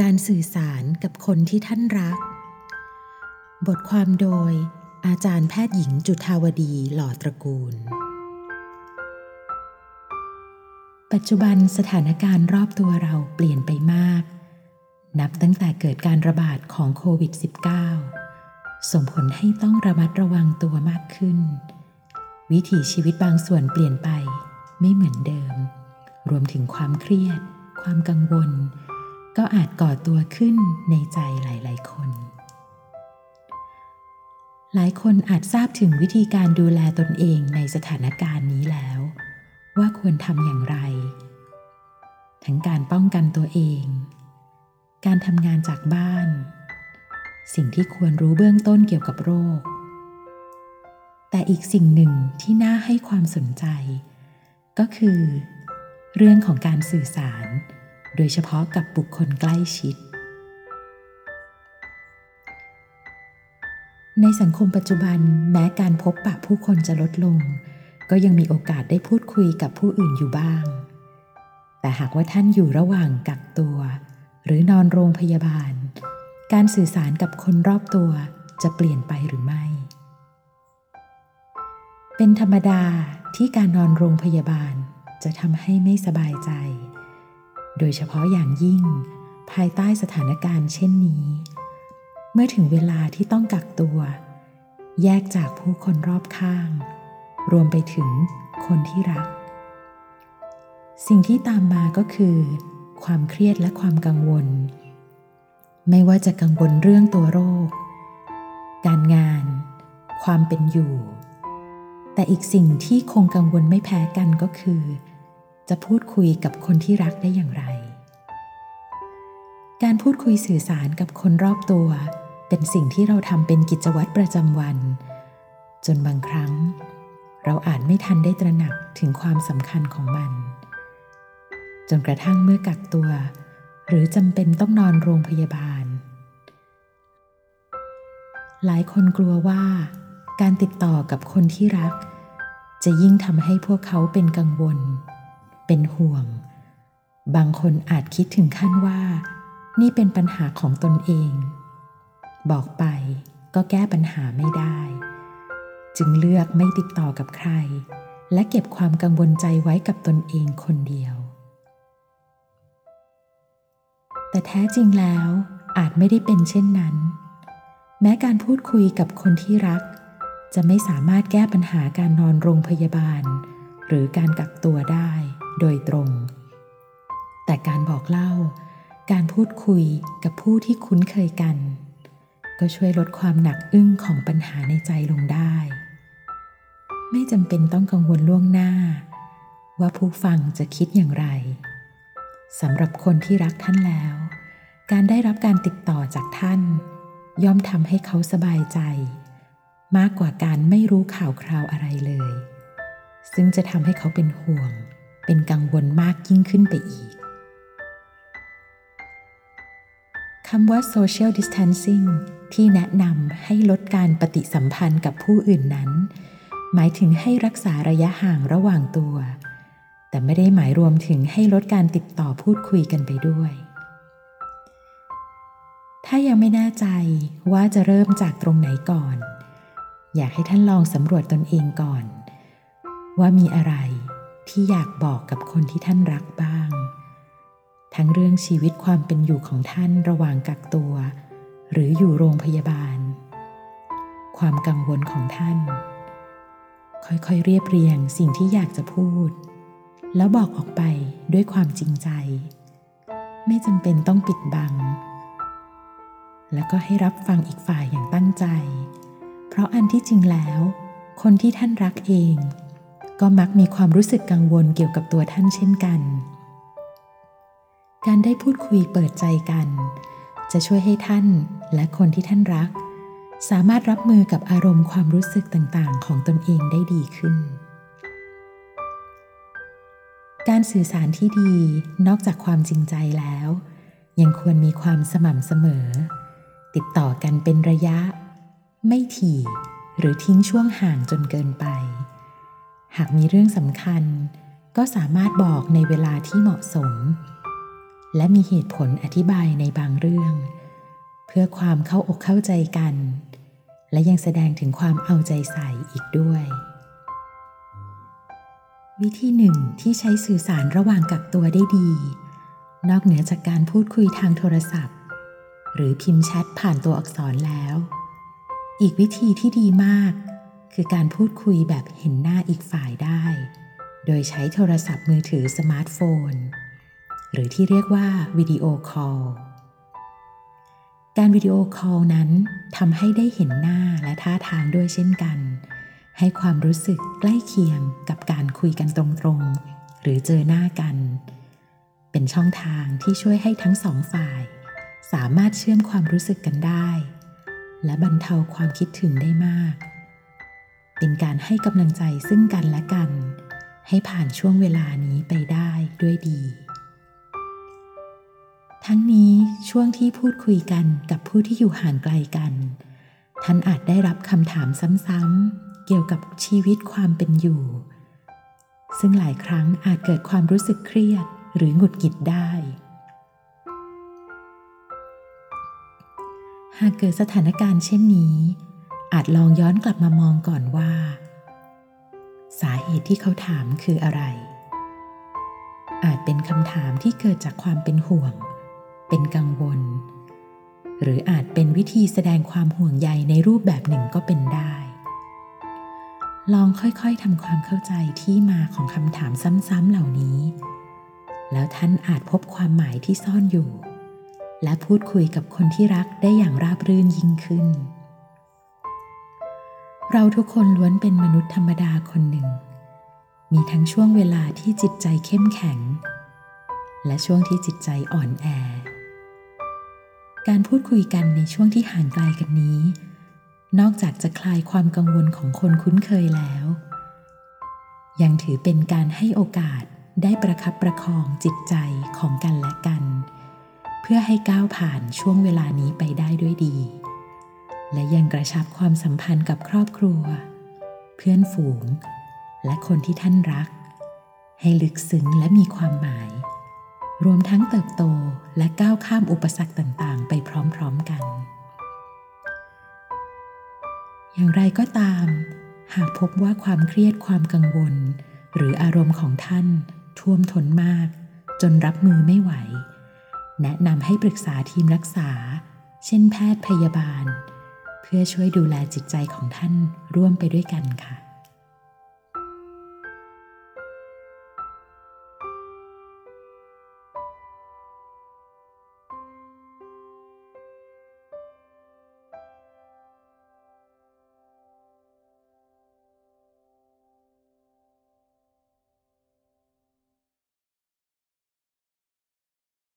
การสื่อสารกับคนที่ท่านรัก บทความโดย อาจารย์แพทย์หญิงจุธาวดีหล่อตระกูล ปัจจุบันสถานการณ์รอบตัวเราเปลี่ยนไปมาก นับตั้งแต่เกิดการระบาดของโควิด -19 ส่งผลให้ต้องระมัดระวังตัวมากขึ้น วิถีชีวิตบางส่วนเปลี่ยนไปไม่เหมือนเดิม รวมถึงความเครียด ความกังวล ก็อาจก่อตัวขึ้นในใจหลาย ๆ คน หลายคนอาจทราบถึงวิธีการดูแลตนเองในสถานการณ์นี้แล้ว ว่าควรทำอย่างไร ทั้งการป้องกันตัวเอง การทำงานจากบ้าน สิ่งที่ควรรู้เบื้องต้นเกี่ยวกับโรค แต่อีกสิ่งหนึ่งที่น่าให้ความสนใจ ก็คือ เรื่องของการสื่อสาร โดยเฉพาะกับบุคคลใกล้ชิด ในสังคมปัจจุบันแม้การพบปะผู้คนจะลดลง ก็ยังมีโอกาสได้พูดคุยกับผู้อื่นอยู่บ้าง แต่หากว่าท่านอยู่ระหว่างกักตัว หรือนอนโรงพยาบาล การสื่อสารกับคนรอบตัวจะเปลี่ยนไปหรือไม่ เป็นธรรมดาที่การนอนโรงพยาบาลจะทำให้ไม่สบายใจ โดยเฉพาะอย่างยิ่ง ภายใต้สถานการณ์เช่นนี้ เมื่อถึงเวลาที่ต้องกักตัว แยกจากผู้คนรอบข้าง รวมไปถึงคนที่รัก สิ่งที่ตามมาก็คือ ความเครียดและความกังวล ไม่ว่าจะกังวลเรื่องตัวโรค การงาน ความเป็นอยู่ แต่อีกสิ่งที่คงกังวลไม่แพ้กันก็คือ จะพูดคุยกับคนที่รักได้อย่างไร การพูดคุยสื่อสารกับคนรอบตัว เป็นสิ่งที่เราทำเป็นกิจวัตรประจำวัน จนบางครั้ง เราอาจไม่ทันได้ตระหนักถึงความสำคัญของมัน จนกระทั่งเมื่อกักตัว หรือจำเป็นต้องนอนโรงพยาบาล หลายคนกลัวว่า การติดต่อกับคนที่รัก จะยิ่งทำให้พวกเขาเป็นกังวล เป็นห่วง บางคนอาจคิดถึงขั้นว่า นี่เป็นปัญหาของตนเอง บอกไปก็แก้ปัญหาไม่ได้ จึงเลือกไม่ติดต่อกับใคร และเก็บความกังวลใจไว้กับตนเองคนเดียว แต่แท้จริงแล้วอาจไม่ได้เป็นเช่นนั้น แม้การพูดคุยกับคนที่รัก จะไม่สามารถแก้ปัญหาการนอนโรงพยาบาล หรือการกักตัวได้ โดยตรง แต่การบอกเล่า การพูดคุยกับผู้ที่คุ้นเคยกัน ก็ช่วยลดความหนักอึ้งของปัญหาในใจลงได้ ไม่จำเป็นต้องกังวลล่วงหน้า ว่าผู้ฟังจะคิดอย่างไรสำหรับคนที่รักท่านแล้ว การได้รับการติดต่อจากท่าน ย่อมทำให้เขาสบายใจ มากกว่าการไม่รู้ข่าวคราวอะไรเลย ซึ่งจะทำให้เขาเป็นห่วง เป็นกังวลมากยิ่งขึ้นไปอีกคำว่า social distancing ที่แนะนำให้ลดการปฏิสัมพันธ์กับผู้อื่นนั้น หมายถึงให้รักษาระยะห่างระหว่างตัว แต่ไม่ได้หมายรวมถึงให้ลดการติดต่อพูดคุยกันไปด้วย ถ้ายังไม่แน่ใจว่าจะเริ่มจากตรงไหนก่อน อยากให้ท่านลองสำรวจตนเองก่อน ว่ามีอะไร ที่อยากบอกกับคนที่ท่านรักบ้าง ทั้งเรื่องชีวิตความเป็นอยู่ของท่านระหว่างกักตัว หรืออยู่โรงพยาบาล ความกังวลของท่าน ค่อยๆเรียบเรียงสิ่งที่อยากจะพูด แล้วบอกออกไปด้วยความจริงใจ ไม่จำเป็นต้องปิดบัง แล้วก็ให้รับฟังอีกฝ่ายอย่างตั้งใจ เพราะอันที่จริงแล้ว คนที่ท่านรักเอง ก็มักมีความรู้สึกกังวลเกี่ยวกับตัวท่านเช่นกัน การได้พูดคุยเปิดใจกัน จะช่วยให้ท่านและคนที่ท่านรัก สามารถรับมือกับอารมณ์ความรู้สึกต่างๆ ของตนเองได้ดีขึ้น การสื่อสารที่ดีนอกจากความจริงใจแล้ว ยังควรมีความสม่ำเสมอ ติดต่อกันเป็นระยะ ไม่ถี่หรือทิ้งช่วงห่างจนเกินไป หากมีเรื่องสำคัญ ก็สามารถบอกในเวลาที่เหมาะสม และมีเหตุผลอธิบายในบางเรื่อง เพื่อความเข้าอกเข้าใจกัน และยังแสดงถึงความเอาใจใส่อีกด้วย วิธีหนึ่งที่ใช้สื่อสารระหว่างกักตัวได้ดี นอกเหนือจากการพูดคุยทางโทรศัพท์ หรือพิมพ์แชทผ่านตัวอักษรแล้ว อีกวิธีที่ดีมาก คือการพูดคุยแบบเห็นหน้าอีกฝ่ายได้ โดยใช้โทรศัพท์มือถือสมาร์ทโฟน หรือที่เรียกว่าวิดีโอคอล การวิดีโอคอลนั้นทำให้ได้เห็นหน้าและท่าทางด้วยเช่นกัน ให้ความรู้สึกใกล้เคียงกับการคุยกันตรงๆ หรือเจอหน้ากัน เป็นช่องทางที่ช่วยให้ทั้งสองฝ่าย สามารถเชื่อมความรู้สึกกันได้ และบรรเทาความคิดถึงได้มาก เป็นการให้กำลังใจซึ่งกันและกัน ให้ผ่านช่วงเวลานี้ไปได้ด้วยดี ทั้งนี้ช่วงที่พูดคุยกันกับผู้ที่อยู่ห่างไกลกัน ท่านอาจได้รับคำถามซ้ำๆเกี่ยวกับชีวิตความเป็นอยู่ ซึ่งหลายครั้งอาจเกิดความรู้สึกเครียดหรือหงุดหงิดได้ หากเกิดสถานการณ์เช่นนี้ อาจลองย้อนกลับมามองก่อนว่า สาเหตุที่เขาถามคืออะไร อาจเป็นคำถามที่เกิดจากความเป็นห่วง เป็นกังวล หรืออาจเป็นวิธีแสดงความห่วงใยในรูปแบบหนึ่งก็เป็นได้ ลองค่อยๆทำความเข้าใจที่มาของคำถามซ้ำๆเหล่านี้ แล้วท่านอาจพบความหมายที่ซ่อนอยู่ และพูดคุยกับคนที่รักได้อย่างราบรื่นยิ่งขึ้น เราทุกคนล้วนเป็นมนุษย์ธรรมดาคนหนึ่ง มีทั้งช่วงเวลาที่จิตใจเข้มแข็ง และช่วงที่จิตใจอ่อนแอ การพูดคุยกันในช่วงที่ห่างไกลกันนี้ นอกจากจะคลายความกังวลของคนคุ้นเคยแล้ว ยังถือเป็นการให้โอกาสได้ประคับประคองจิตใจของกันและกัน เพื่อให้ก้าวผ่านช่วงเวลานี้ไปได้ด้วยดี และยังกระชับความสัมพันธ์กับครอบครัว เพื่อนฝูง และคนที่ท่านรัก ให้ลึกซึ้งและมีความหมาย รวมทั้งเติบโตและก้าวข้ามอุปสรรคต่างๆ ไปพร้อมๆกัน อย่างไรก็ตาม หากพบว่าความเครียดความกังวล หรืออารมณ์ของท่านท่วมท้นมาก จนรับมือไม่ไหว แนะนำให้ปรึกษาทีมรักษา เช่นแพทย์พยาบาล เพื่อช่วยดูแลจิตใจของท่านร่วมไปด้วยกันค่ะ